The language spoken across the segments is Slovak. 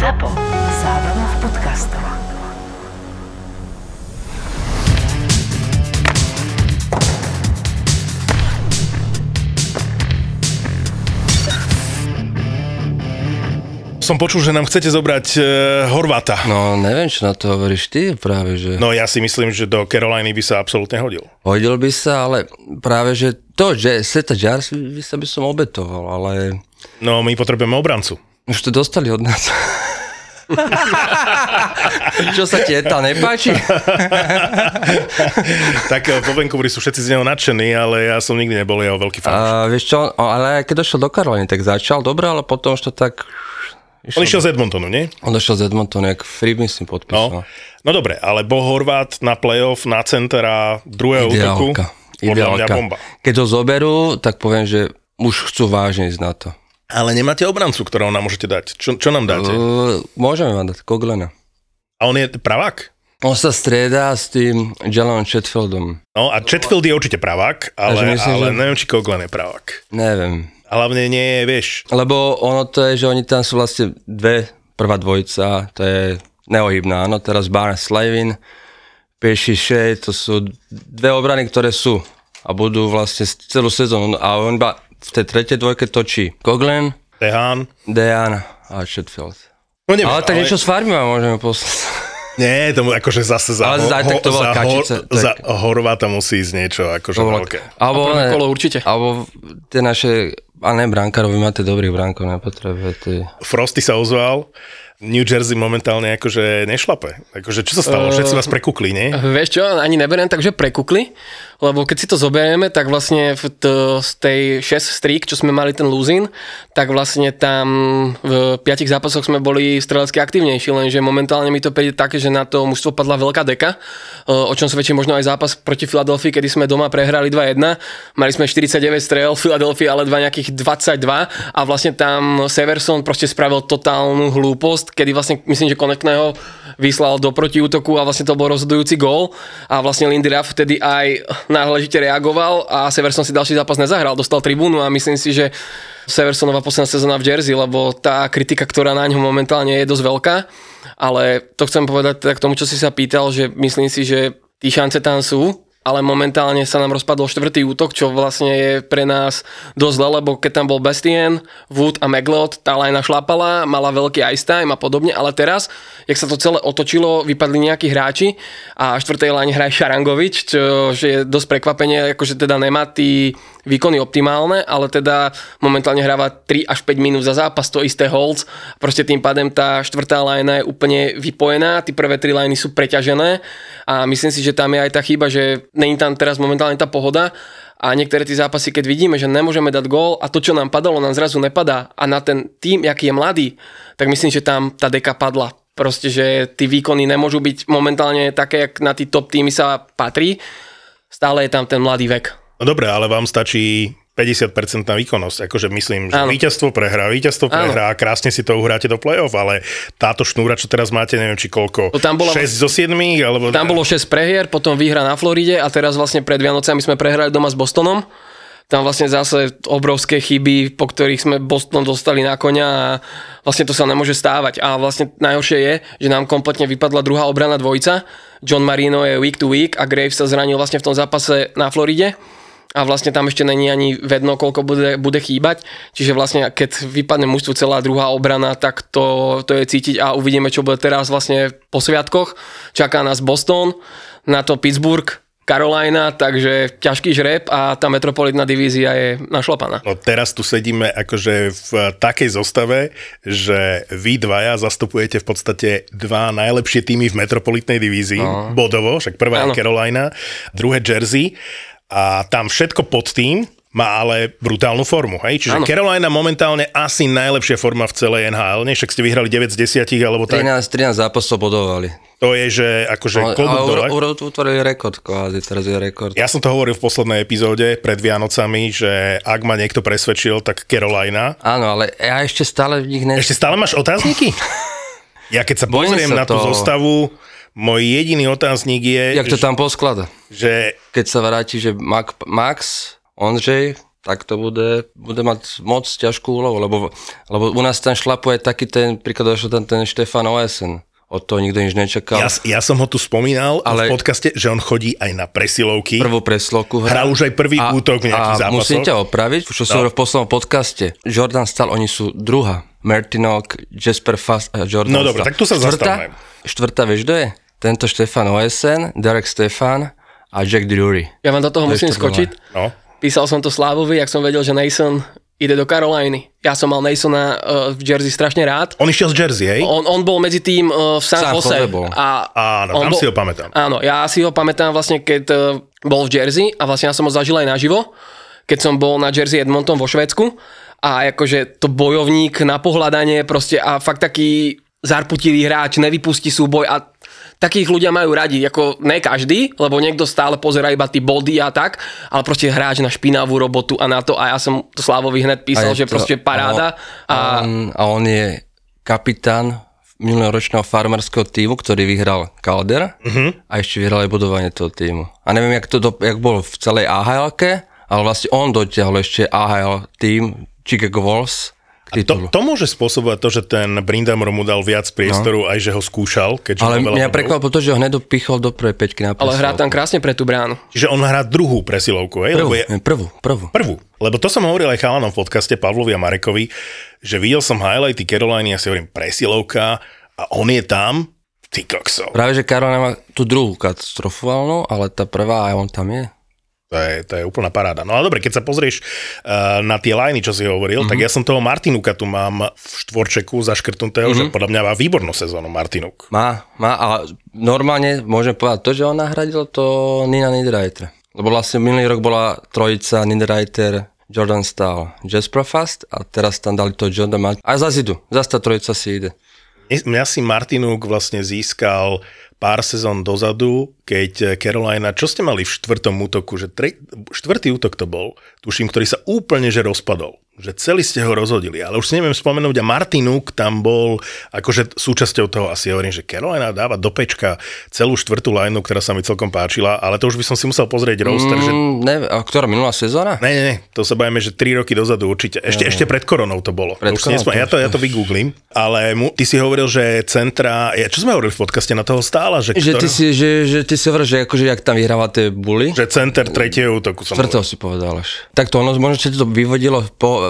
ZAPO. Zábrná v podcastov. Som počul, že nám chcete zobrať uh, Horváta. No neviem, čo na to hovoríš ty práve, že... No ja si myslím, že do Caroliny by sa absolútne hodil. Hodil by sa, ale práve, že to, že Seta Jars by sa by som obetoval, ale No my potrebujeme obrancu. Už to dostali od nás. čo sa ti tá nepáči? tak eh, po Vancouveri sú všetci z neho nadšení, ale ja som nikdy nebol jeho veľký fan. A vieš čo, ale keď došiel do Karoliny, tak začal dobre, ale potom už to tak... On išiel z Edmontonu, nie? On došiel z Edmontonu, jak Free myslím No. podpísal. no dobre, ale bol Horvát na playoff, na centera druhého útoku. Ideálka. Mňa Ideálka. bomba. Keď ho zoberú, tak poviem, že už chcú vážne ísť na to. Ale nemáte obrancu, ktorého nám môžete dať. Čo, čo nám dáte? Uh, môžeme vám dať Koglena. A on je pravák? On sa striedá s tým Jalonom Chetfieldom. No a Chetfield je určite pravák, ale, myslím, ale že- neviem, či Coughlin je pravák. Neviem. Hlavne nie vieš, Lebo ono to je, že oni tam sú vlastne dve, prvá dvojica, to je neohybná, áno, teraz Barnes Slavin, Pieši Shea, to sú dve obrany, ktoré sú a budú vlastne celú sezónu a on iba v tej tretej dvojke točí Koglen, Tehan. Dejan a Chetfield. No neviem, Ale tak niečo s farmy vám môžeme poslať. Nie, tomu akože zase za, Ale za- tak to bola za, kačica, tak- za Horváta musí ísť niečo akože veľké. Alebo, ne, kolo určite. Alebo tie naše, a ne brankárov, vy máte dobrých brankov, nepotrebujete. Frosty sa ozval, New Jersey momentálne akože nešlape. Akože čo sa stalo? Všetci vás prekukli, nie? Vieš čo, ani neberiem tak, že prekukli, lebo keď si to zoberieme, tak vlastne v t- z tej 6 streak, čo sme mali ten losing, tak vlastne tam v 5 zápasoch sme boli strelecky aktívnejší, lenže momentálne mi to príde také, že na to mužstvo padla veľká deka, e, o čom svedčí možno aj zápas proti Filadelfii, kedy sme doma prehrali 2-1, mali sme 49 strel, Philadelphia ale dva nejakých 22 a vlastne tam Severson proste spravil totálnu hlúposť, kedy vlastne myslím, že Konekného vyslal do protiútoku a vlastne to bol rozhodujúci gól. A vlastne Lindy Ruff vtedy aj náležite reagoval a Severson si ďalší zápas nezahral, dostal tribúnu a myslím si, že Seversonova posledná sezóna v Jersey, lebo tá kritika, ktorá na ňo momentálne je dosť veľká, ale to chcem povedať teda k tomu, čo si sa pýtal, že myslím si, že tí šance tam sú, ale momentálne sa nám rozpadol štvrtý útok, čo vlastne je pre nás dosť zle, lebo keď tam bol Bastien, Wood a McLeod, tá lajna šlapala, mala veľký ice time a podobne, ale teraz, jak sa to celé otočilo, vypadli nejakí hráči a štvrtej line hraje Šarangovič, čo je dosť prekvapenie, akože teda nemá tí výkony optimálne, ale teda momentálne hráva 3 až 5 minút za zápas, to isté Holz, proste tým pádem tá štvrtá line je úplne vypojená, tí prvé tri liney sú preťažené a myslím si, že tam je aj tá chyba, že není tam teraz momentálne tá pohoda a niektoré tie zápasy, keď vidíme, že nemôžeme dať gól a to, čo nám padalo, nám zrazu nepadá a na ten tým, aký je mladý, tak myslím, že tam tá deka padla. Proste, že tí výkony nemôžu byť momentálne také, jak na tí top týmy sa patrí. Stále je tam ten mladý vek. No dobre, ale vám stačí 50% na výkonnosť. Akože myslím, že Áno. víťazstvo prehrá, víťazstvo Áno. prehrá a krásne si to uhráte do play-off, ale táto šnúra, čo teraz máte, neviem či koľko, To tam bola- 6 zo 7, alebo... Tam bolo 6 prehier, potom výhra na Floride a teraz vlastne pred Vianocami sme prehrali doma s Bostonom. Tam vlastne zase obrovské chyby, po ktorých sme Boston dostali na koňa a vlastne to sa nemôže stávať. A vlastne najhoršie je, že nám kompletne vypadla druhá obrana dvojica. John Marino je week to week a Graves sa zranil vlastne v tom zápase na Floride a vlastne tam ešte není ani vedno, koľko bude, bude chýbať. Čiže vlastne keď vypadne mužstvu celá druhá obrana, tak to, to je cítiť a uvidíme, čo bude teraz vlastne po sviatkoch. Čaká nás Boston, na to Pittsburgh, Carolina, takže ťažký žreb a tá metropolitná divízia je našlapaná. No teraz tu sedíme akože v takej zostave, že vy dvaja zastupujete v podstate dva najlepšie týmy v metropolitnej divízii, no. bodovo, však prvá Áno. je Carolina, druhé Jersey a tam všetko pod tým má ale brutálnu formu, hej? Čiže Áno. Carolina momentálne asi najlepšia forma v celej NHL, nie? Však ste vyhrali 9 z 10 alebo tak. 13, 13 zápasov bodovali. To je, že akože No, klobúk dole. uro, utvorili rekord, kvázi, teraz je rekord. Ja som to hovoril v poslednej epizóde pred Vianocami, že ak ma niekto presvedčil, tak Carolina. Áno, ale ja ešte stále v nich ne... Ešte stále máš otázniky? Ja keď sa Bojím pozriem na sa tú toho. zostavu, môj jediný otáznik je, Jak to tam posklada? že Keď sa vráti, že Max, Ondřej, tak to bude, bude mať moc ťažkú úlohu, lebo, lebo u nás tam šlapuje taký ten, príklad, že tam ten Štefan OSN. Od toho nikto nič nečakal. Ja, ja som ho tu spomínal ale v podcaste, že on chodí aj na presilovky. Prvú preslovku hrá. Hrá už aj prvý a, útok v nejakých a zápasoch. musím ťa opraviť, čo som no. v poslednom podcaste. Jordan Stahl, oni sú druhá. Martinok, Jasper Fast a Jordan No dobre, tak tu sa zastavme. Štvrtá, vieš, kto je? Tento Štefan OSN, Derek Stefan a Jack Drury. Ja vám do toho to musím skočiť. No. Písal som to Slávovi, ak som vedel, že Nason ide do Caroliny. Ja som mal Nasona uh, v Jersey strašne rád. On išiel z Jersey, hej? On, on bol medzi tým uh, v San, San Jose. A áno, tam bol, si ho pamätám. Áno, ja si ho pamätám vlastne, keď uh, bol v Jersey a vlastne ja som ho zažil aj naživo, keď som bol na Jersey Edmonton vo Švedsku a akože to bojovník na pohľadanie proste a fakt taký zarputivý hráč, nevypustí súboj a takých ľudia majú radi, ako ne každý, lebo niekto stále pozera iba tie body a tak, ale proste hráč na špinavú robotu a na to a ja som to Slavovi hneď písal, že to, proste paráda. A, a, on, a on je kapitán minuloročného farmárskeho týmu, ktorý vyhral Calder uh-huh. a ešte vyhral aj budovanie toho týmu. A neviem, jak to do, jak bol v celej ahl ale vlastne on dotiahol ešte AHL tým Chicago Wolves to, to môže spôsobovať to, že ten Brindamor mu dal viac priestoru, no. aj že ho skúšal. Keďže Ale mňa prekvapilo to, že ho nedopichol do prvej peťky na presilovku. Ale hrá tam krásne pre tú bránu. Čiže on hrá druhú presilovku, hej? Prvú, Lebo je... prvú, prvú. Prvú. Lebo to som hovoril aj chalanom v podcaste Pavlovi a Marekovi, že videl som highlighty Caroliny a si hovorím presilovka a on je tam, ty kokso. Práve, že Carolina má tú druhú katastrofálnu, ale tá prvá aj on tam je. To je, to je úplná paráda. No ale dobre, keď sa pozrieš uh, na tie liney, čo si hovoril, mm-hmm. tak ja som toho Martinuka tu mám v štvorčeku zaškrtnutého, mm-hmm. že podľa mňa má výbornú sezónu Martinuk. Má, má a normálne môžem povedať to, že on nahradil to Nina Niederreiter. Lebo vlastne minulý rok bola trojica Niederreiter, Jordan Stahl, Jasper Fast a teraz tam dali to Jordan Martin. A zase idú, zase tá trojica si ide. Mňa si Martinuk vlastne získal pár sezón dozadu, keď Carolina, čo ste mali v štvrtom útoku, že tre, štvrtý útok to bol, tuším, ktorý sa úplne že rozpadol že celý ste ho rozhodili, ale už si neviem spomenúť a Martinuk tam bol akože súčasťou toho asi hovorím, že Carolina dáva do pečka celú štvrtú lineu, ktorá sa mi celkom páčila, ale to už by som si musel pozrieť roster. Mm, že... ne, a ktorá minulá sezóna? Ne, ne, ne, to sa bavíme, že 3 roky dozadu určite. Ešte, ešte pred koronou to bolo. Pred už koronou, ja, to, ja to vygooglím, ale mu, ty si hovoril, že centra, ja, čo sme hovorili v podcaste na toho stála? Že, že, ktorá... ty, si, že, že ty si hovoril, že akože jak tam vyhráva tie buly. Že center tretieho útoku som si povedal až. Tak to ono možno to vyvodilo po,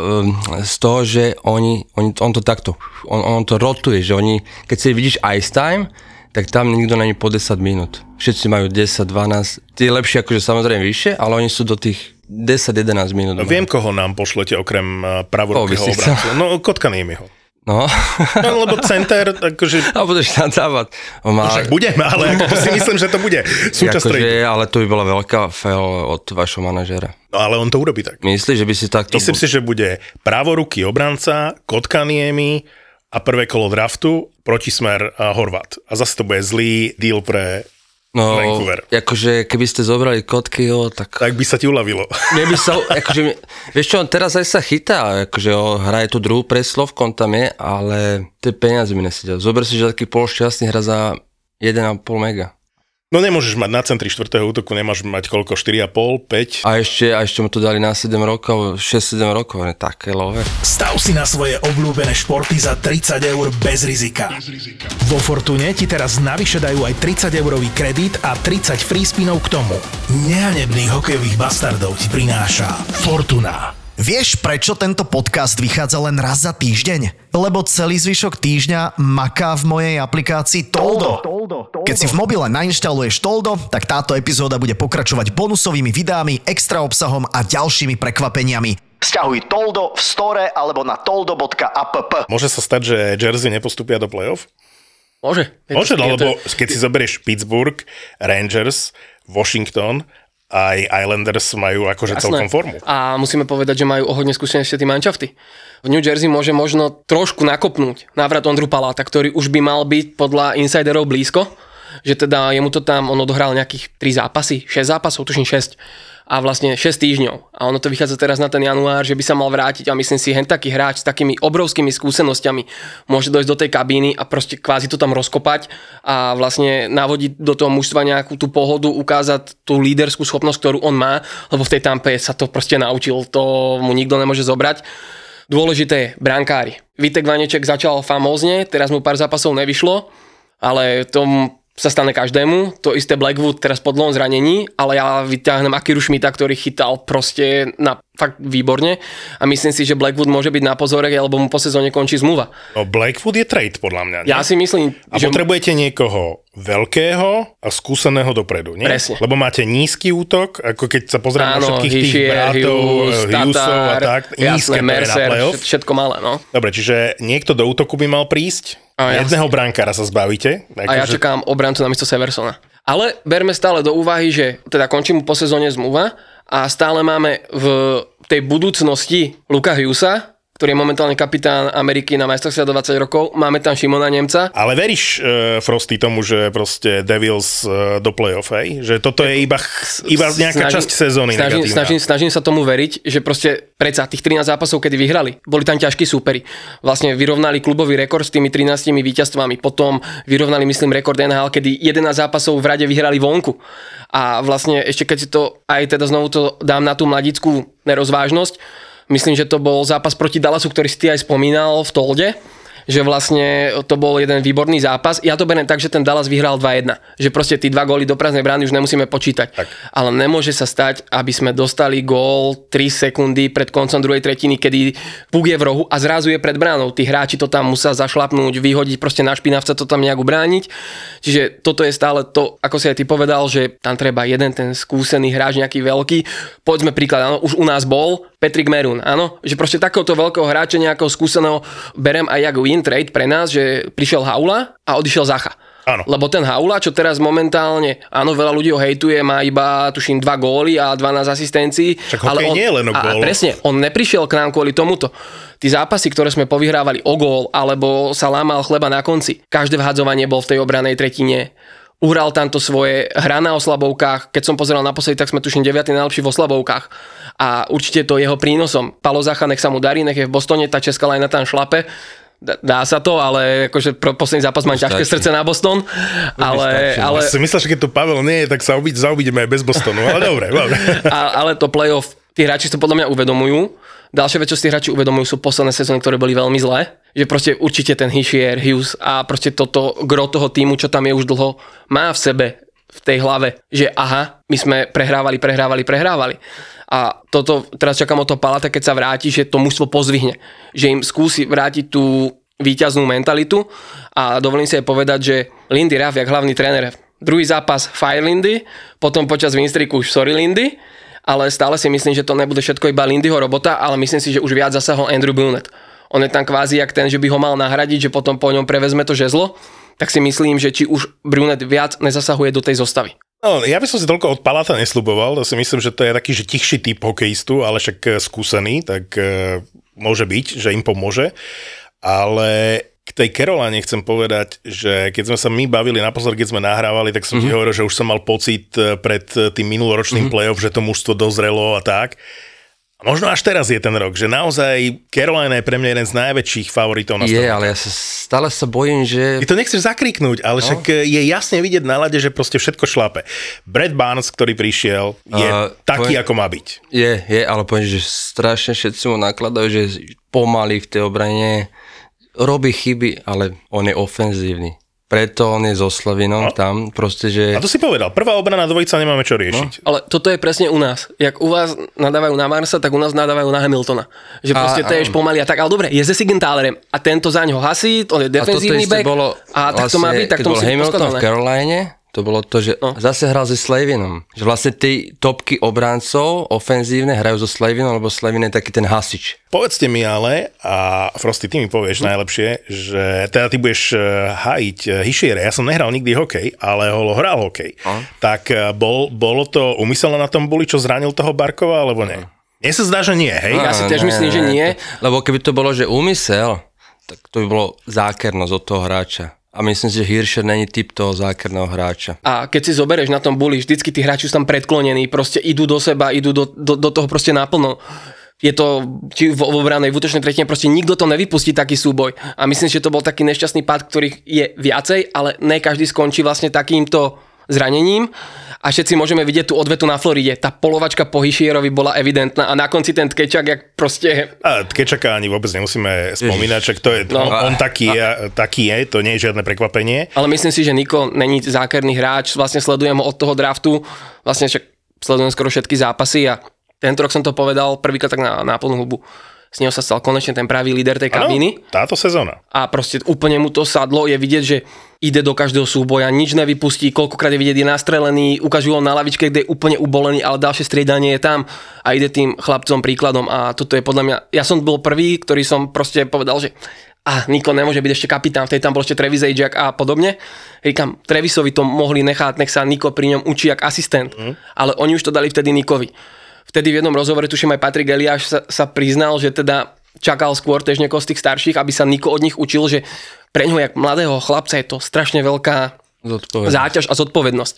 z toho, že oni, oni, on to takto, on, on to rotuje, že oni, keď si vidíš ice time, tak tam nikto není po 10 minút. Všetci majú 10, 12, tie lepšie akože samozrejme vyššie, ale oni sú do tých 10-11 minút. No, viem, koho nám pošlete okrem eh, pravorukého obrancu. No, Kotkaniemiho. No. no lebo center, akože... A budeš tam dávať. Má... No však budeme, ale ako si myslím, že to bude súčasť akože, Ale to by bola veľká fail od vašho manažera. No ale on to urobí tak. Myslíš, že by si takto... Myslím bu- si, že bude pravoruký obranca, Kotkaniemi a prvé kolo draftu, protismer a Horvat. A zase to bude zlý deal pre No, Vancouver. akože keby ste zobrali jo, tak... Tak by sa ti uľavilo. Mne by sa, akože, vieš čo, on teraz aj sa chytá, akože o, hraje tú druhú preslovku, on tam je, ale tie peniaze mi nesedia. Zober si, že taký polšťastný hra za 1,5 mega. No nemôžeš mať na centri 4. útoku, nemáš mať koľko, 4,5, 5. A ešte, a ešte mu to dali na 7 rokov, 6-7 rokov, ne, také love. Stav si na svoje obľúbené športy za 30 eur bez rizika. Bez rizika. Vo Fortune ti teraz navyše dajú aj 30 eurový kredit a 30 free spinov k tomu. Nehanebných hokejových bastardov ti prináša Fortuna. Vieš, prečo tento podcast vychádza len raz za týždeň? Lebo celý zvyšok týždňa maká v mojej aplikácii Toldo. Keď si v mobile nainštaluješ Toldo, tak táto epizóda bude pokračovať bonusovými videami, extra obsahom a ďalšími prekvapeniami. Sťahuj Toldo v store alebo na toldo.app. Môže sa stať, že Jersey nepostupia do playoff? Môže. Môže, lebo keď si zoberieš Pittsburgh, Rangers, Washington aj Islanders majú akože Jasné. celkom formu. A musíme povedať, že majú o hodne skúsenosti tí mančafty. V New Jersey môže možno trošku nakopnúť návrat Ondru Paláta, ktorý už by mal byť podľa insiderov blízko, že teda jemu to tam, on odohral nejakých 3 zápasy, 6 zápasov, tuším 6 a vlastne 6 týždňov. A ono to vychádza teraz na ten január, že by sa mal vrátiť a myslím si, hen taký hráč s takými obrovskými skúsenosťami môže dojsť do tej kabíny a proste kvázi to tam rozkopať a vlastne navodiť do toho mužstva nejakú tú pohodu, ukázať tú líderskú schopnosť, ktorú on má, lebo v tej tampe sa to proste naučil, to mu nikto nemôže zobrať. Dôležité je brankári. Vitek Vaneček začal famózne, teraz mu pár zápasov nevyšlo, ale tom sa stane každému. To isté Blackwood teraz po dlhom zranení, ale ja vyťahnem Akiru Schmidta, ktorý chytal proste na fakt výborne a myslím si, že Blackwood môže byť na pozorek, alebo mu po sezóne končí zmluva. No Blackwood je trade, podľa mňa. Nie? Ja si myslím, A že... potrebujete niekoho veľkého a skúseného dopredu, nie? Presne. Lebo máte nízky útok, ako keď sa pozrieme na všetkých tých Hischier, bratov, Hughes, Hughesov a tak, nízke jasné, na Mercer, všetko malé, no. Dobre, čiže niekto do útoku by mal prísť, A jasne. jedného brankára sa zbavíte. A ja čakám obrancu namiesto Seversona. Ale berme stále do úvahy, že teda končí mu po sezóne zmluva a stále máme v tej budúcnosti Luka Hughesa, ktorý je momentálne kapitán Ameriky na majstrovstve 20 rokov. Máme tam Šimona Nemca. Ale veríš, uh, Frosty, tomu, že proste Devils uh, do play-off, hej? Že toto je iba, iba nejaká Snažím- časť sezóny snažím, negatívna. snažím, snažím sa tomu veriť, že proste predsa tých 13 zápasov, kedy vyhrali, boli tam ťažkí súperi. Vlastne vyrovnali klubový rekord s tými 13 víťazstvami, potom vyrovnali, myslím, rekord NHL, kedy 11 zápasov v rade vyhrali vonku. A vlastne ešte keď si to aj teda znovu to dám na tú mladickú nerozvážnosť, myslím, že to bol zápas proti Dallasu, ktorý si ty aj spomínal v Tolde, že vlastne to bol jeden výborný zápas. Ja to beriem tak, že ten Dallas vyhral 2-1. Že proste tí dva góly do prázdnej brány už nemusíme počítať. Tak. Ale nemôže sa stať, aby sme dostali gól 3 sekundy pred koncom druhej tretiny, kedy puk je v rohu a zrazu je pred bránou. Tí hráči to tam musia zašlapnúť, vyhodiť proste na špinavca, to tam nejak ubrániť. Čiže toto je stále to, ako si aj ty povedal, že tam treba jeden ten skúsený hráč, nejaký veľký. Povedzme príklad, áno, už u nás bol Patrick Merun, áno, že proste takéhoto veľkého hráča, nejakého skúseného berem aj jak win trade pre nás, že prišiel Haula a odišiel Zacha. Áno. Lebo ten Haula, čo teraz momentálne, áno, veľa ľudí ho hejtuje, má iba, tuším, 2 góly a 12 asistencií. Však hokej on, nie je len o a, a presne, on neprišiel k nám kvôli tomuto. Tí zápasy, ktoré sme povyhrávali o gól, alebo sa lámal chleba na konci, každé vhadzovanie bol v tej obranej tretine, uhral tam to svoje, hra na oslabovkách, keď som pozeral naposledy, tak sme tuším 9. najlepší v oslabovkách. A určite to je jeho prínosom. Palo Zacha, nech sa mu darí, nech je v Bostone, tá česká lajna tam šlape. Dá- sa to, ale akože pro posledný zápas mám ťažké srdce na Boston. Ale, ale, Ja si myslel, že keď tu Pavel nie je, tak sa obiť, zaobídeme aj bez Bostonu. Ale dobre, dobre. a, ale to playoff, tí hráči to podľa mňa uvedomujú. Ďalšia vec, čo si tí hráči uvedomujú, sú posledné sezóny, ktoré boli veľmi zlé. Že proste určite ten Hischier, Hughes a proste toto gro toho týmu, čo tam je už dlho, má v sebe, v tej hlave, že aha, my sme prehrávali, prehrávali, prehrávali. A toto, teraz čakám o to Palata, keď sa vráti, že to mužstvo pozvihne. Že im skúsi vrátiť tú víťaznú mentalitu a dovolím si aj povedať, že Lindy Ruff, jak hlavný tréner, druhý zápas Fire Lindy, potom počas Winstreaku už sorry Lindy, ale stále si myslím, že to nebude všetko iba Lindyho robota, ale myslím si, že už viac zasahol Andrew Brunet. On je tam kvázi jak ten, že by ho mal nahradiť, že potom po ňom prevezme to žezlo, tak si myslím, že či už Brunet viac nezasahuje do tej zostavy. No, ja by som si toľko od Palata nesľuboval, to si myslím, že to je taký, že tichší typ hokejistu, ale však eh, skúsený, tak e, môže byť, že im pomôže. Ale k tej Caroline chcem povedať, že keď sme sa my bavili naposled, keď sme nahrávali, tak som mm-hmm. ti hovoril, že už som mal pocit eh, pred eh, tým minuloročným mm-hmm. play-off, že to mužstvo dozrelo a tak. A možno až teraz je ten rok, že naozaj Carolina je pre mňa jeden z najväčších favoritov na Je, ale ja sa stále sa bojím, že... ty to nechceš zakriknúť, ale no. však e, je jasne vidieť na lade, že proste všetko šlape. Brad Barnes, ktorý prišiel, je Uh, taký, poviem- ako má byť. Je, je, ale poviem, že strašne všetci mu nakladajú, že pomaly v tej obrane robí chyby, ale on je ofenzívny. Preto on je so Slavinom no. tam, proste, že... A to si povedal, prvá obrana dvojica nemáme čo riešiť. Ale toto je presne u nás. Jak u vás nadávajú na Marsa, tak u nás nadávajú na Hamiltona. Že A- proste to je a- pomaly a tak. Ale dobre, je ze Sigenthalerem a tento za ňo hasí, on je A defenzívny back bolo a tak to má byť, tak to musí Hamilton v. Caroline, to bolo to, že No. no. zase hral so Slavinom. Že vlastne tí topky obrancov ofenzívne hrajú so Slavinom, lebo Slavin je taký ten hasič. Povedzte mi ale, a Frosty, ty mi povieš najlepšie, že teda ty budeš eh, hájiť eh, Hischiere. Ja som nehral nikdy hokej, ale ho hral hokej. Tak eh, bol, bolo to umyselné na tom boli, čo zranil toho Barkova, alebo nie? Mne sa zdá, že nie, hej? Ja si tiež myslím, že nie. To, lebo keby to bolo, že úmysel, tak to by bolo zákernosť od toho hráča. A myslím si, že Hirscher není typ toho zákerného hráča. A keď si zoberieš na tom buli, vždycky tí hráči sú tam predklonení, proste idú do seba, idú do, do, do toho proste naplno. Je to, či v obranej, v útočnej tretine, proste nikto to nevypustí taký súboj. A myslím, že to bol taký nešťastný pád, ktorých je viacej, ale ne každý skončí vlastne takýmto zranením a všetci môžeme vidieť tú odvetu na Floride. Tá polovačka po Hišierovi bola evidentná a na konci ten Tkečak, jak proste... A Tkečaka ani vôbec nemusíme spomínať, že to je, No. on, on taký, je, taký je, to nie je žiadne prekvapenie. Ale myslím si, že Niko není zákerný hráč, vlastne sledujem ho od toho draftu, vlastne však sledujem skoro všetky zápasy a tento rok som to povedal prvýkrát tak na, na plnú hubu. Z neho sa stal konečne ten pravý líder tej kabíny. táto sezóna. a proste úplne mu to sadlo, je vidieť, že ide do každého súboja, nič nevypustí, koľkokrát je vidieť, je nastrelený, ukážu ho na lavičke, kde je úplne ubolený, ale ďalšie striedanie je tam a ide tým chlapcom príkladom a toto je podľa mňa, ja som bol prvý, ktorý som proste povedal, že a Niko nemôže byť ešte kapitán, vtedy tam bol ešte Travis Ajak a podobne. Říkam, Travisovi to mohli nechať, nech sa Niko pri ňom učí jak asistent, ale oni už to dali vtedy Nikovi. Vtedy v jednom rozhovore, tuším aj Patrik Eliáš sa, sa priznal, že teda čakal skôr tež niekoho z tých starších, aby sa Niko od nich učil, že pre ňoho, jak mladého chlapca, je to strašne veľká Zodpovednosť. záťaž a zodpovednosť.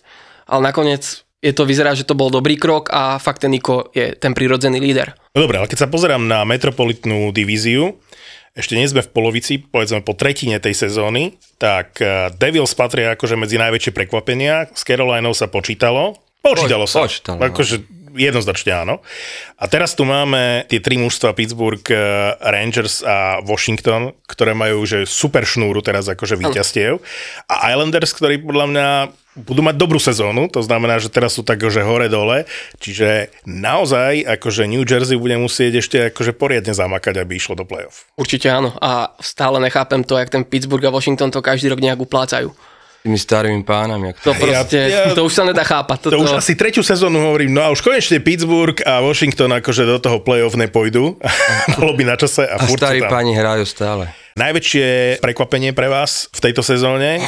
Ale nakoniec je to vyzerá, že to bol dobrý krok a fakt ten Niko je ten prirodzený líder. No dobre, ale keď sa pozerám na metropolitnú divíziu, ešte nie sme v polovici, povedzme po tretine tej sezóny, tak eh, Devils patria akože medzi najväčšie prekvapenia. S Carolinou sa počítalo. Počítalo sa. počítalo, no. Akože jednoznačne áno. A teraz tu máme tie tri mužstva Pittsburgh, eh, Rangers a Washington, ktoré majú že super šnúru teraz akože víťazstiev. A Islanders, ktorí podľa mňa budú mať dobrú sezónu, to znamená, že teraz sú tak, že hore-dole, čiže naozaj akože New Jersey bude musieť ešte akože poriadne zamakať, aby išlo do play-off. Určite áno. A stále nechápem to, jak ten Pittsburgh a Washington to každý rok nejak uplácajú. Tými starými pánami. To proste, ja- to už sa nedá chápať. To Toto, už asi tretiu sezónu hovorím, no a už konečne Pittsburgh a Washington akože do toho play-off nepôjdu. Bolo by na čase a, A furt starí tam. páni hrajú stále. Najväčšie prekvapenie pre vás v tejto sezóne?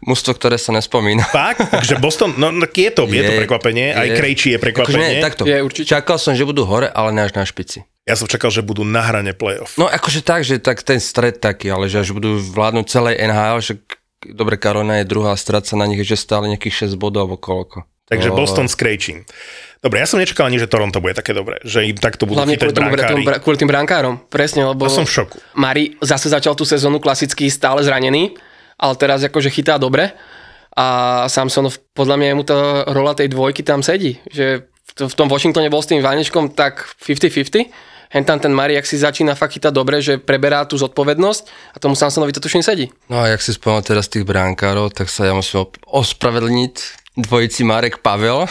Mužstvo, ktoré sa nespomína. Fakt? Takže Boston, no tak je to, je, to Je- prekvapenie, aj je. Krejčí je Akože prekvapenie. nie, takto. Je určite. Čakal som, že budú hore, ale ne až na špici. Ja som čakal, že budú na hrane play-off. No akože tak, že tak ten stred taký, ale že až budú vládnuť celej NHL, že dobre, Karolina je druhá, stráca na nich ešte stále nejakých 6 bodov koľko. Takže To- Boston s Krejčím. Dobre, ja som nečakal ani, že Toronto bude také dobré, že im takto budú Hlavne chytať kvôli, tomu, kvôli tým brankárom. Presne, lebo... To som v šoku. Mari zase začal tú sezónu klasicky stále zranený, ale teraz akože chytá dobre. A Samsonov, podľa mňa mu tá rola tej dvojky tam sedí. Že v to- v tom Washingtone bol s tým Vánečkom tak 50-50. Hen tam ten Mari, ak si začína fakt chytať dobre, že preberá tú zodpovednosť a tomu Samsonovi to tuším sedí. No a jak si spomenul teraz tých brankárov, tak sa ja musím ospravedlniť dvojici Marek Pavel.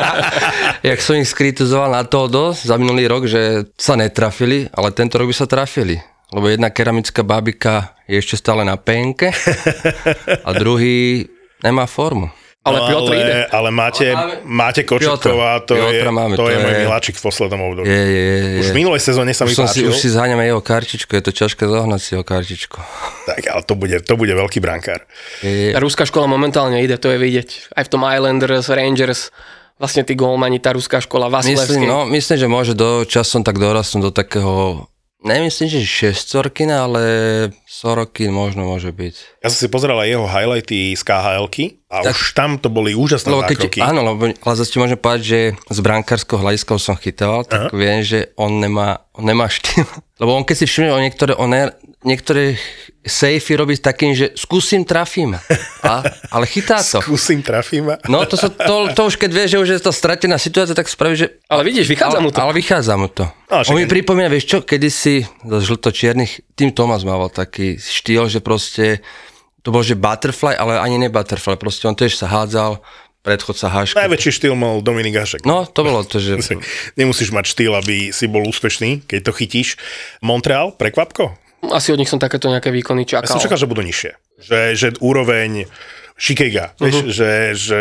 jak som ich skritizoval na to do za minulý rok, že sa netrafili, ale tento rok by sa trafili. Lebo jedna keramická babika je ešte stále na penke a druhý nemá formu. Ale no, Piotr ale, ide. ale máte, Ale- máte Kočetkova, to, je, Piotra máme, to, to je môj je- miláčik v poslednom období. Je, je, je. Už je. v minulej sezóne sa mi už, som si, páčil. už si zháňam aj jeho kartičku, je to ťažké zohnať si jeho kartičku. Tak, ale to bude, to bude veľký brankár. Je, Tá ruská škola momentálne ide, to je vidieť. Aj v tom Islanders, Rangers, vlastne tí golmani, tá ruská škola, Vasilevský. Myslím, no, myslím, že môže do časom tak dorastnúť do takého, nemyslím, že šestorkina, ale Sorokin možno môže byť. Ja som si pozeral aj jeho highlighty z khl a Tak- už tam to boli úžasné Lebo keď, zákroky. áno, lebo, ale zase ti môžem povedať, že z brankárskeho hľadiska už som chytal, tak Aha. viem, že on nemá, on nemá štýl. Lebo on keď si všimne, on niektoré, on ne, niektoré safey robí takým, že skúsim, trafím. A, ale chytá to. Skúsim, trafím. No to, sa, to, to už keď vie, že už je to stratená situácia, tak spraví, že... Ale vidíš, vychádza ale, mu to. Ale vychádza mu to. No, On mi pripomína, vieš čo, kedysi do žlto-čiernych, tým Tomas mával taký štýl, že proste to bol, že butterfly, ale ani ne butterfly, proste on tiež sa hádzal, predchodca Haška. Najväčší štýl mal Dominik Hašek. No, to bolo to, že... Nemusíš mať štýl, aby si bol úspešný, keď to chytíš. Montreal, prekvapko? Asi od nich som takéto nejaké výkony Ja čakal. som čakal, že budú nižšie. Že, že úroveň Shikega, vieš, že, že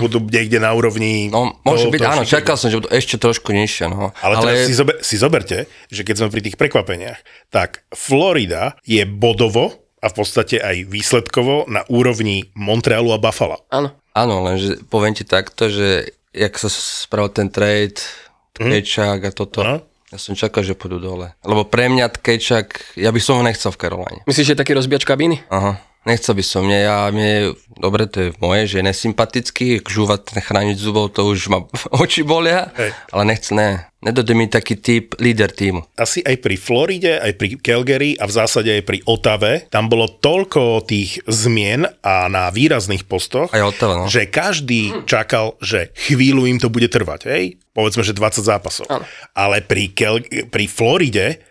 budú niekde na úrovni... No, môže toho- byť, toho áno, Shikega. čakal som, že budú ešte trošku nižšie, no. Ale, ale teraz si, zober, si zoberte, že keď sme pri tých prekvapeniach, tak Florida je bodovo a v podstate aj výsledkovo na úrovni Montrealu a Buffalo. Áno. Áno, lenže poviem ti takto, že jak sa spravil ten trade, Tkečak a toto, Áno. Ja som čakal, že pôjdu dole. Lebo pre mňa Tkečak, ja by som ho nechcel v Caroline. Myslíš, že je taký rozbiač kabíny? Aha. Nechcel by som, mne, ja, mne, dobre, to je moje, že je nesympatický, žúvať, chrániť zubov, to už ma oči bolia, Hej. ale nechce, ne. Nedojde mi taký typ líder týmu. asi aj pri Floride, aj pri Calgary a v zásade aj pri Otave, tam bolo toľko tých zmien a na výrazných postoch, Aj Ottawa, no. že každý čakal, že chvíľu im to bude trvať, hej? Povedzme, že 20 zápasov. Áno. Ale pri, Kel- pri Floride,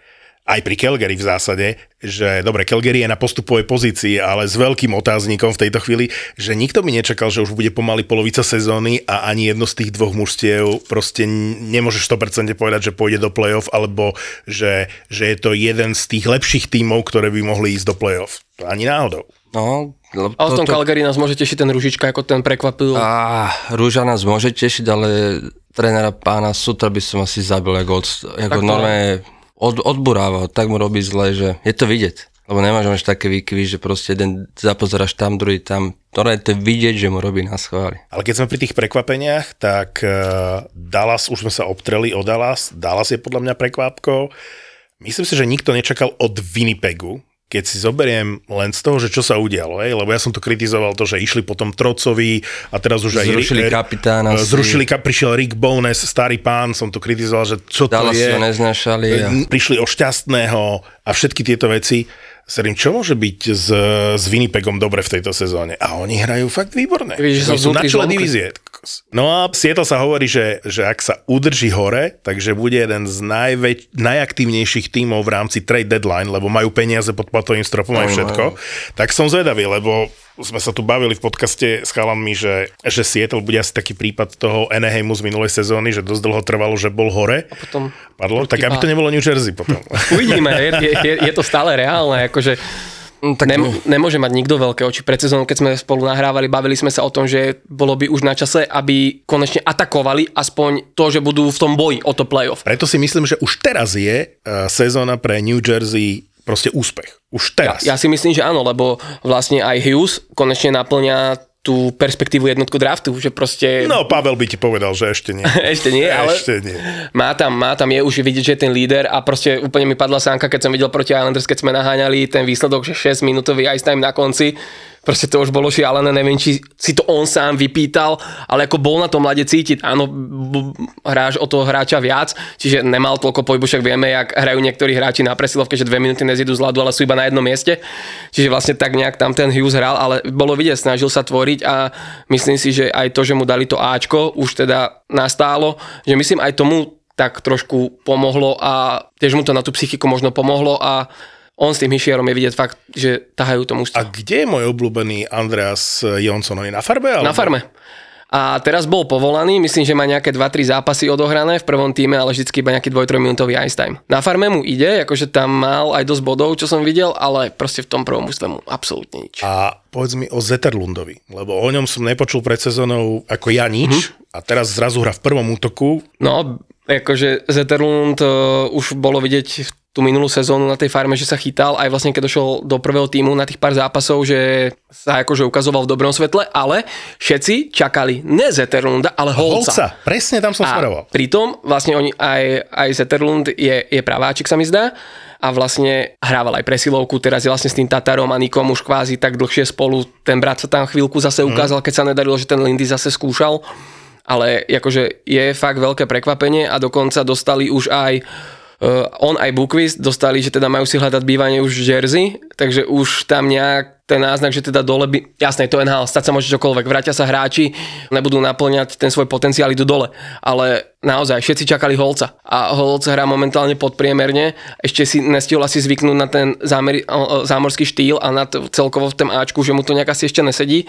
aj pri Calgary v zásade, že dobre, Calgary je na postupovej pozícii, ale s veľkým otáznikom v tejto chvíli, že nikto by nečakal, že už bude pomaly polovica sezóny a ani jedno z tých dvoch mužstiev proste n- nemôžeš 100% povedať, že pôjde do playoff, alebo že, že je to jeden z tých lepších tímov, ktoré by mohli ísť do playoff. To ani náhodou. No, lebo A v tom toto- Calgary nás môže tešiť ten Ružička, ako ten prekvapil. Á, Rúža nás môže tešiť, ale trénera pána Sutra by som asi zabil, ako, od, ako to- normálne od, odburával, tak mu robí zle, že je to vidieť. Lebo nemáš mať také výkyvy, že proste jeden zapozeraš tam, druhý tam. To je to vidieť, že mu robí na schváli. Ale keď sme pri tých prekvapeniach, tak uh, Dallas, už sme sa obtreli o Dallas, Dallas je podľa mňa prekvapkou. Myslím si, že nikto nečakal od Winnipegu, keď si zoberiem len z toho, že čo sa udialo, hej? lebo ja som to kritizoval, to, že išli potom Trocovi a teraz už aj... Zrušili kapitána si. Zrušili, ka- prišiel Rick Bowness, starý pán, som to kritizoval, že čo to je. ho neznášali. A... Prišli o šťastného a všetky tieto veci. Serím, čo môže byť s, s Winnipegom dobre v tejto sezóne? A oni hrajú fakt že sa Oni sú na čele zlomkli. Divízie. No a Seattle sa hovorí, že, že ak sa udrží hore, takže bude jeden z najväč- najaktívnejších tímov v rámci trade deadline, lebo majú peniaze pod platovým stropom aj všetko. Tak som zvedavý, lebo sme sa tu bavili v podcaste s chalami, že, že Seattle bude asi taký prípad toho Anaheimu z minulej sezóny, že dosť dlho trvalo, že bol hore. A potom Padlo, tak aby to nebolo New Jersey potom. Uvidíme, je, je, je, je to stále reálne, akože tak Nem, nemôže mať nikto veľké oči. Pred sezónou, keď sme spolu nahrávali, bavili sme sa o tom, že bolo by už na čase, aby konečne atakovali aspoň to, že budú v tom boji o to playoff. Preto si myslím, že už teraz je uh, sezóna pre New Jersey proste úspech. Už teraz. Ja si myslím, že áno, lebo vlastne aj Hughes konečne naplňa tú perspektívu jednotku draftu, že proste... No, Pavel by ti povedal, že ešte nie. Ešte nie, ale Ešte nie. má tam, má tam, je už vidieť, že je ten líder a proste úplne mi padla sánka, keď som videl proti Islanders, keď sme naháňali ten výsledok, že 6 minútový ice time na konci. Proste to už bolo šialené, neviem, či si to on sám vypýtal, ale ako bol na tom mlade cítiť, áno, hráš o toho hráča viac, čiže nemal toľko pohybu, však vieme, jak hrajú niektorí hráči na presilovke, že dve minúty nezidú z ľadu, ale sú iba na jednom mieste. Čiže vlastne tak nejak tam ten Hughes hral, ale bolo vidieť, snažil sa tvoriť a myslím si, že aj to, že mu dali to Ačko, už teda nastálo, že myslím aj tomu tak trošku pomohlo a tiež mu to na tú psychiku možno pomohlo a on s tým Hišierom je vidieť fakt, že tahajú to mužstvo. A kde je môj obľúbený Andreas Jonsson? On je na farbe? Alebo? Na farme. A teraz bol povolaný, myslím, že má nejaké 2-3 zápasy odohrané v prvom týme, ale vždycky iba nejaký 2-3 minútový ice time. Na farme mu ide, akože tam mal aj dosť bodov, čo som videl, ale proste v tom prvom ústve mu absolútne nič. A povedz mi o Zetterlundovi, lebo o ňom som nepočul pred sezónou ako ja nič Mhm. a teraz zrazu hra v prvom útoku. No, akože Zetterlund uh, už bolo vidieť v tú minulú sezónu na tej farme, že sa chytal aj vlastne keď došiel do prvého týmu na tých pár zápasov, že sa akože ukazoval v dobrom svetle, ale všetci čakali ne Zetterlunda, ale Holca. Holca, presne tam som A smeroval. pritom vlastne oni, aj, aj Zetterlund je, je praváčik sa mi zdá a vlastne hrával aj presilovku, teraz je vlastne s tým Tatarom a Nikom už kvázi tak dlhšie spolu. Ten brat sa tam chvíľku zase ukázal, keď sa nedarilo, že ten Lindy zase skúšal. Ale akože je fakt veľké prekvapenie a dokonca dostali už aj Uh, on aj Bukvist dostali, že teda majú si hľadať bývanie už v Jersey, takže už tam nejak ten náznak, že teda dole by, jasné, to NHL, stať sa môže čokoľvek, vrátia sa hráči, nebudú naplňať ten svoj potenciál, idú dole, ale naozaj všetci čakali Holca. A Holc hrá momentálne podpriemerne, ešte si nestihol asi zvyknúť na ten zámer, zámorský štýl a na to, celkovo v tom Ačku, že mu to nejak asi ešte nesedí.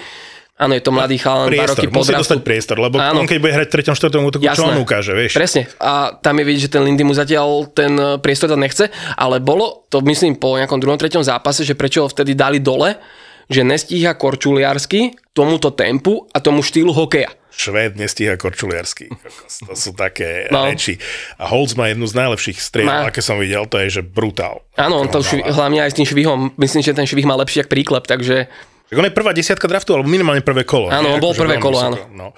Áno, je to mladý chalan, Priestor, roky musí draftu. dostať priestor, lebo Áno. on keď bude hrať v 3. 4. útoku, čo on ukáže, vieš? Presne. A tam je vidieť, že ten Lindy mu zatiaľ ten e, priestor dať nechce, ale bolo to myslím po nejakom druhom, treťom zápase, že prečo ho vtedy dali dole, že nestíha korčuliarsky tomuto tempu a tomu štýlu hokeja. Švéd nestíha korčuliarsky. To sú také No. reči. A Holz má jednu z najlepších striel, Má. aké som videl, to je, že brutál. Áno, on to švi, hlavne aj s tým švihom, myslím, že ten švih má lepší jak príklep, takže Tak on je prvá desiatka draftu, alebo minimálne prvé kolo. Áno, bol prvé kolo, áno. No.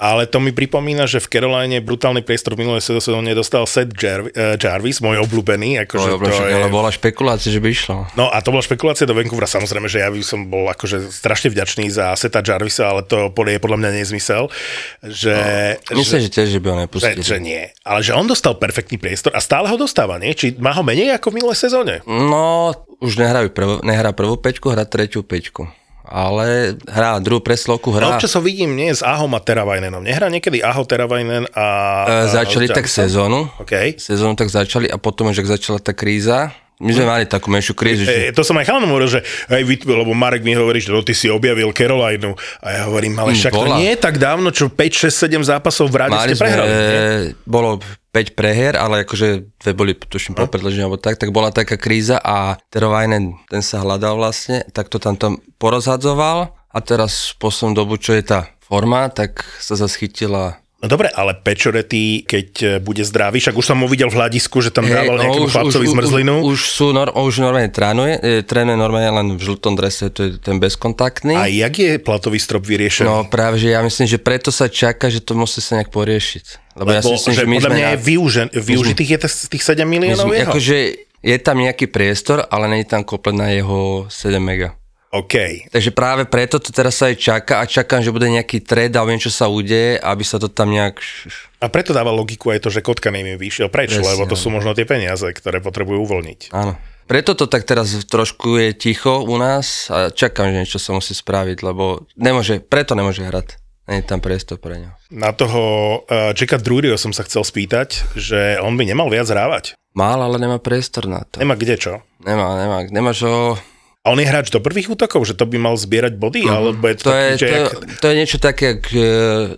ale to mi pripomína, že v Caroline brutálny priestor v minulej sezóne dostal Seth Jar- eh, Jarvis, môj obľúbený. Akože To, to je... Ale bola špekulácia, že by išlo. No a to bola špekulácia do Vancouvera. Samozrejme, že ja by som bol akože strašne vďačný za Seta Jarvisa, ale to je podľa mňa nezmysel. Že, No, Myslím, že tiež, že by ho že, nepustili. že nie. Ale že on dostal perfektný priestor a stále ho dostáva, nie? Či má ho menej ako v minulej sezóne? No, už nehrajú prv, nehrá prvú peťku, hrá tretiu peťku. Ale hrá druhú preslovku, No, hrá... občas ho vidím, nie, s Ahom a Teravajnenom. Nehrá niekedy Aho, Teravajnen a... E, a začali tak Jarvisa? sezónu. OK. Sezónu tak začali a potom, že začala tá kríza, my sme mali takú menšiu krízu, E, že to som aj chalanom hovoril, že hej, vy, lebo Marek mi hovorí, že no, ty si objavil Carolineu. A ja hovorím, ale Mm, však to bola. nie je tak dávno, čo 5, 6, 7 zápasov v rade mali ste sme, prehrali. nie? e, bolo 5 preher, ale akože dve boli, tuším, No. po predlžení, alebo tak, tak bola taká kríza a Terovajnen, ten sa hľadal vlastne, tak to tam, tam porozhadzoval a teraz v poslednú dobu, čo je tá forma, tak sa zase chytila No dobre, ale Pečorety, keď e, bude zdravý, však už som ho videl v hľadisku, že tam dával nejakému chlapcovi zmrzlinu. no, Už, už, sú, nor, už normálne trénuje, e, trénuje normálne len v žltom drese, to je ten bezkontaktný. a jak je platový strop vyriešený? No práve, že ja myslím, že preto sa čaká, že to musí sa nejak poriešiť. Lebo, ja si Lebo, myslím, že že my podľa mňa na- je využen, využitých je tých, tých 7 my miliónov jeho. akože je tam nejaký priestor, ale nie je tam komplet na jeho 7 mega. OK. Takže práve preto to teraz sa aj čaká a čakám, že bude nejaký trade alebo niečo sa udeje, aby sa to tam nejak... A preto dáva logiku aj to, že Kotka im vyšiel preč, Presne, lebo to sú možno tie peniaze, ktoré potrebujú uvoľniť. Áno. Preto to tak teraz trošku je ticho u nás a čakám, že niečo sa musí spraviť, lebo nemôže, preto nemôže hrať. Nie je tam priestor pre ňo. Na toho uh, Jacka Druryho som sa chcel spýtať, že on by nemal viac hrávať. Mal, ale nemá priestor na to. Nemá kde čo. Nemá, nemá, nemá čo... A on je hráč do prvých útokov, že to by mal zbierať body, alebo je to. To taký, je, to, jak... to je niečo také, jak uh,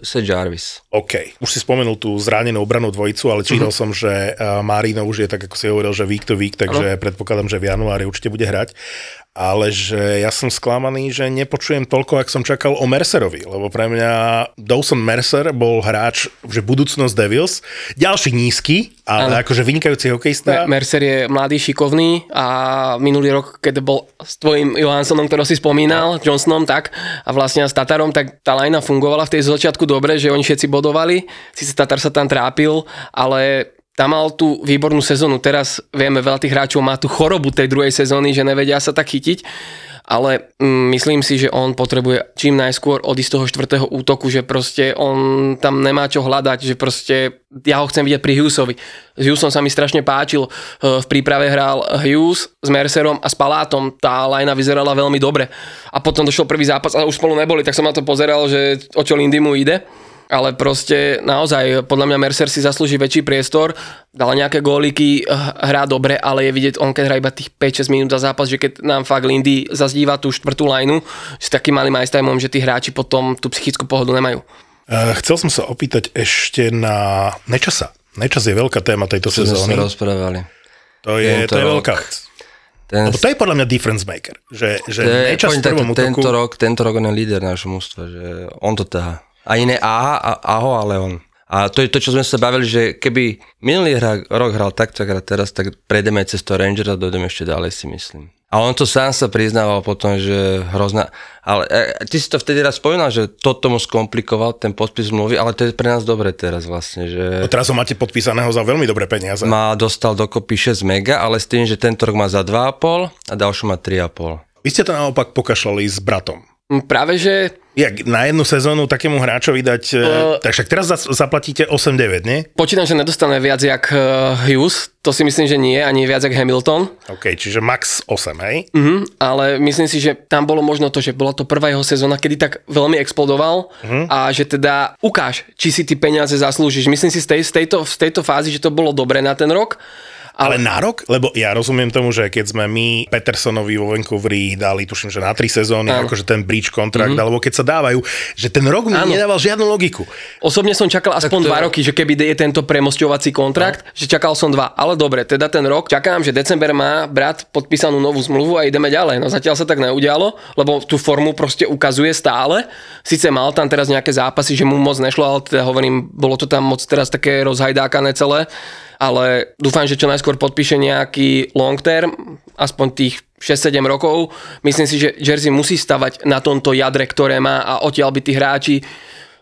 Seth Jarvis. OK. Už si spomenul tú zranenú obranú dvojicu, ale čítal Mhm. som, že uh, Marino už je tak, ako si hovoril, že week to week, takže predpokladám, že v januári určite bude hrať. Ale že ja som sklamaný, že nepočujem toľko, ak som čakal o Mercerovi, lebo pre mňa Dawson Mercer bol hráč, že budúcnosť Devils, ďalší nízky, ale Áno. akože vynikajúci hokejista. Mercer je mladý, šikovný a minulý rok, keď bol s tvojim Johanssonom, ktorého si spomínal, Johnsonom, tak a vlastne s Tatarom, tak tá lajna fungovala v tej začiatku dobre, že oni všetci bodovali, síce Tatar sa tam trápil, ale tam mal tú výbornú sezónu. Teraz vieme, veľa tých hráčov má tú chorobu tej druhej sezóny, že nevedia sa tak chytiť ale mm, myslím si, že on potrebuje čím najskôr odísť z toho štvrtého útoku, že proste on tam nemá čo hľadať, že proste ja ho chcem vidieť pri Hughesovi. S Hughesom sa mi strašne páčil, v príprave hral Hughes s Mercerom a s Palátom, tá lajna vyzerala veľmi dobre. A potom došiel prvý zápas a už spolu neboli, tak som na to pozeral, že o čo Lindy mu ide ale proste naozaj, podľa mňa Mercer si zaslúži väčší priestor, dal nejaké góliky, h- hrá dobre, ale je vidieť, on keď hrá iba tých 5-6 minút za zápas, že keď nám fakt Lindy zazdíva tú štvrtú lajnu, s takým malým majstajmom, že tí hráči potom tú psychickú pohodu nemajú. Uh, chcel som sa opýtať ešte na Nečasa. Nečas je veľká téma tejto Čo sme sa sezóny. rozprávali. To je, tento to je veľká. Ten, Lebo to je podľa mňa difference maker. Že, že to je, Nečas v prvom tento, útoku... rok, tento rok on je líder nášho mústva, že on to ťahá. A iné aha, a, aho, ale on. A to je to, čo sme sa bavili, že keby minulý hra, rok hral takto, hrá teraz, tak prejdeme cez to Ranger a dojdeme ešte ďalej, si myslím. A on to sám sa priznával potom, že hrozná... Ale e, ty si to vtedy raz spomínal, že toto mu skomplikoval ten podpis zmluvy, ale to je pre nás dobre teraz vlastne, že... No teraz ho máte podpísaného za veľmi dobré peniaze. Má, dostal dokopy 6 mega, ale s tým, že tento rok má za 2,5 a ďalšiu má 3,5. Vy ste to naopak pokašľali s bratom. Mm, Práve, že Jak na jednu sezónu takému hráčovi dať... Uh, tak však teraz za- zaplatíte 8-9, nie? počítam, že nedostane viac jak eh, Hughes, to si myslím, že nie, ani viac jak Hamilton, OK, čiže max 8, hej? Mhm, ale myslím si, že tam bolo možno to, že bola to prvá jeho sezóna, kedy tak veľmi explodoval Mhm. a že teda ukáž, či si ty peniaze zaslúžiš. Myslím si z, tej, z, tejto, z tejto fázy, že to bolo dobre na ten rok. Ale na rok? Lebo ja rozumiem tomu, že keď sme my Petersonovi vo Vancouveri dali, tuším, že na 3 sezóny, Áno. akože ten bridge kontrakt, alebo keď sa dávajú, že ten rok mi Áno. nedával žiadnu logiku. Osobne som čakal aspoň to- dva roky, že keby je tento premosťovací kontrakt, že čakal som dva. Ale dobre, teda ten rok, čakám, že december má brat podpísanú novú zmluvu a ideme ďalej. No zatiaľ sa tak neudialo, lebo tú formu proste ukazuje stále. Sice mal tam teraz nejaké zápasy, že mu moc nešlo, ale teda hovorím, bolo to tam moc teraz také rozhajdákané celé. Ale dúfam, že čo najskôr podpíše nejaký long term, aspoň tých 6-7 rokov. Myslím si, že Jersey musí stavať na tomto jadre, ktoré má a odtiaľ by tí hráči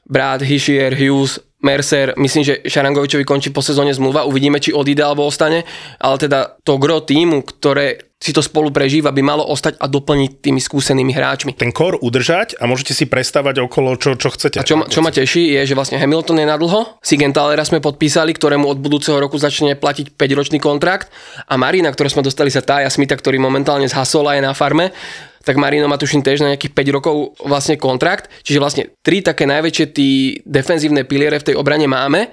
Brad, Hishier, Hughes, Mercer, myslím, že Šarangovičovi končí po sezóne zmluva, uvidíme, či odíde alebo ostane, ale teda to gro týmu, ktoré si to spolu prežíva, by malo ostať a doplniť tými skúsenými hráčmi. Ten kor udržať a môžete si prestávať okolo, čo, čo chcete. A čo, ma- čo ma teší, je, že vlastne Hamilton je na dlho, Sigentalera sme podpísali, ktorému od budúceho roku začne platiť 5-ročný kontrakt a Marina, ktorú sme dostali sa Tája Smita, ktorý momentálne z Hasola je na farme, tak Marino má tuším tiež na nejakých 5 rokov vlastne kontrakt, čiže vlastne tri také najväčšie tí defenzívne piliere v tej obrane máme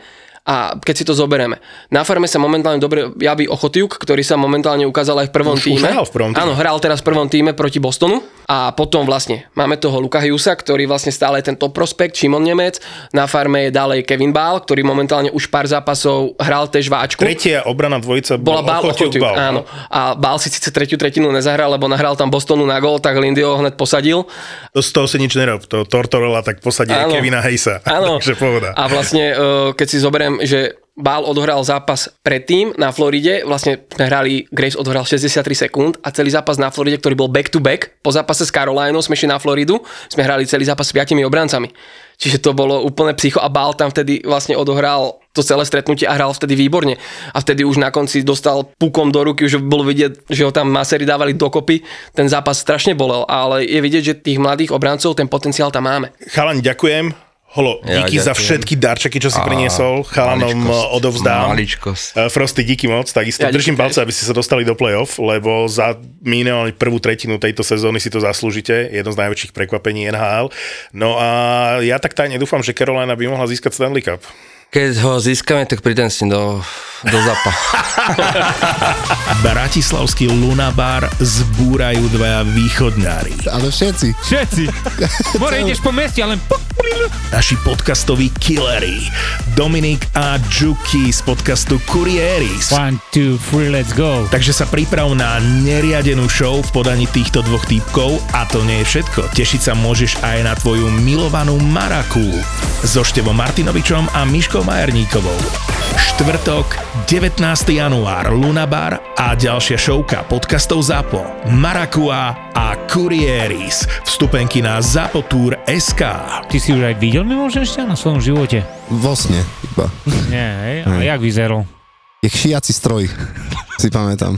a keď si to zoberieme. Na farme sa momentálne dobre javí Ochotiuk, ktorý sa momentálne ukázal aj v prvom Už- už týme. hral v prvom týme. Áno, hral teraz v prvom týme proti Bostonu a potom vlastne máme toho Luka Husa, ktorý vlastne stále je ten top prospekt, Šimon Nemec, na farme je ďalej Kevin Bál, ktorý momentálne už pár zápasov hral tež váčku. Tretia obrana dvojica Bola Bál Ochotiuk, Bál, no. áno. A Bál si síce tretiu tretinu nezahral, lebo nahral tam Bostonu na gol, tak Lindy ho hneď posadil. To z toho si nič nerob. To Tortorella tak posadí Áno. Kevina Hejsa. Áno. Takže pohoda. A vlastne, eh, keď si zoberiem, že Bál odohral zápas predtým na Floride, vlastne sme hrali, Grace odohral 63 sekúnd a celý zápas na Floride, ktorý bol back to back, po zápase s Carolinou sme šli na Floridu, sme hrali celý zápas s 5 obrancami. Čiže to bolo úplne psycho a Bál tam vtedy vlastne odohral to celé stretnutie a hral vtedy výborne. A vtedy už na konci dostal pukom do ruky, už bolo vidieť, že ho tam masery dávali dokopy. Ten zápas strašne bolel, ale je vidieť, že tých mladých obrancov, ten potenciál tam máme. Chalani, ďakujem. Holo, Ja díky za ďakujem. všetky darčeky, čo si priniesol. Chalanom maličkosť, odovzdám. maličkosť. Eh, Frosty, díky moc. Takisto Ja držím ďakujem. palce, aby ste sa dostali do play-off, lebo za minimálne prvú tretinu tejto sezóny si to zaslúžite. Jedno z najväčších prekvapení NHL. No a ja tak tajne dúfam, že Carolina by mohla získať Stanley Cup. Keď ho získame, tak prídem s ním do, do zapa. Bratislavský Lunabar zbúrajú dvaja východňári. Ale všetci. Všetci. More ideš po meste, ale Naši podcastoví killery. Dominik a Juki z podcastu Kurieris. one, two, three, let's go. Takže sa priprav na neriadenú show v podaní týchto dvoch týpkov a to nie je všetko. Tešiť sa môžeš aj na tvoju milovanú Maraku so Števom Martinovičom a Miškou Majerníkovou. Štvrtok, 19. január, Lunabar a ďalšia showka podcastov ZAPO, Marakua a Kurieris. Vstupenky na zapotur.sk. Ty si už aj videl mimoženšťa na svojom živote? Vo sne iba. Nie, hej? A jak vyzeral? Jak šiaci stroj, si pamätám.